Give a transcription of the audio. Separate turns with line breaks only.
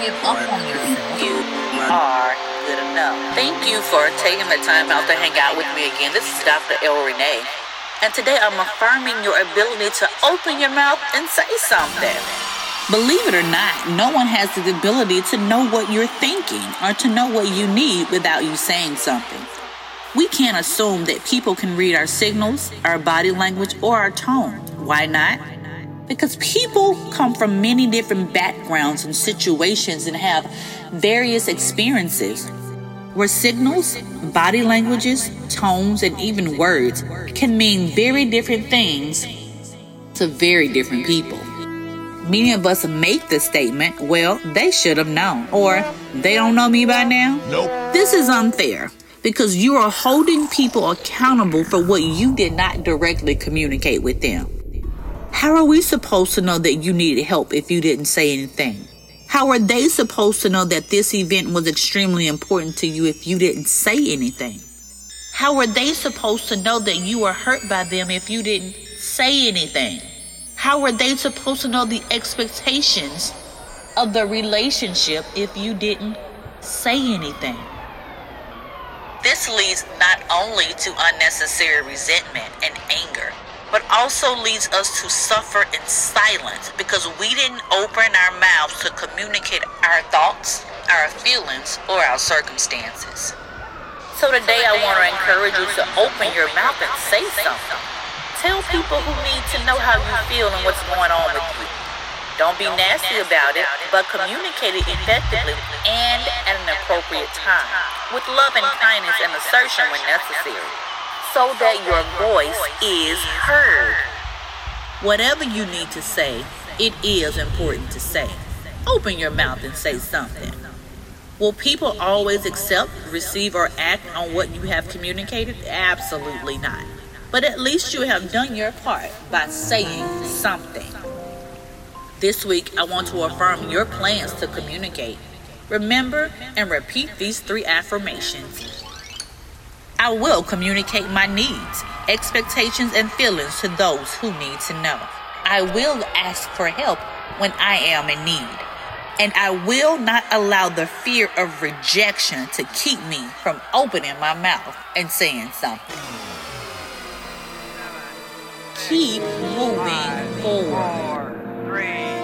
give up on yourself.
You are good enough. Thank you for taking the time out to hang out with me again. This is Dr. El Renee. And today I'm affirming your ability to open your mouth and say something. Believe it or not, no one has the ability to know what you're thinking or to know what you need without you saying something. We can't assume that people can read our signals, our body language, or our tone. Why not? Because people come from many different backgrounds and situations and have various experiences where signals, body languages, tones, and even words can mean very different things to very different people. Many of us make the statement, well, they should have known, or they don't know me by now.
Nope.
This is unfair because you are holding people accountable for what you did not directly communicate with them. How are we supposed to know that you needed help if you didn't say anything? How are they supposed to know that this event was extremely important to you if you didn't say anything? How are they supposed to know that you were hurt by them if you didn't say anything? How are they supposed to know the expectations of the relationship if you didn't say anything? This leads not only to unnecessary resentment and anger, also leads us to suffer in silence because we didn't open our mouths to communicate our thoughts, our feelings, or our circumstances. So today I want to encourage you to open your mouth and say something. Tell people who need to know how you feel and what's going on with you. Don't be nasty about it, but communicate it effectively and at an appropriate time, with love and kindness and assertion when necessary, so that your voice is heard. Whatever you need to say, it is important to say. Open your mouth and say something. Will people always accept, receive, or act on what you have communicated? Absolutely not. But at least you have done your part by saying something. This week, I want to affirm your plans to communicate. Remember and repeat these three affirmations. I will communicate my needs, expectations, and feelings to those who need to know. I will ask for help when I am in need. And I will not allow the fear of rejection to keep me from opening my mouth and saying something. Keep moving forward.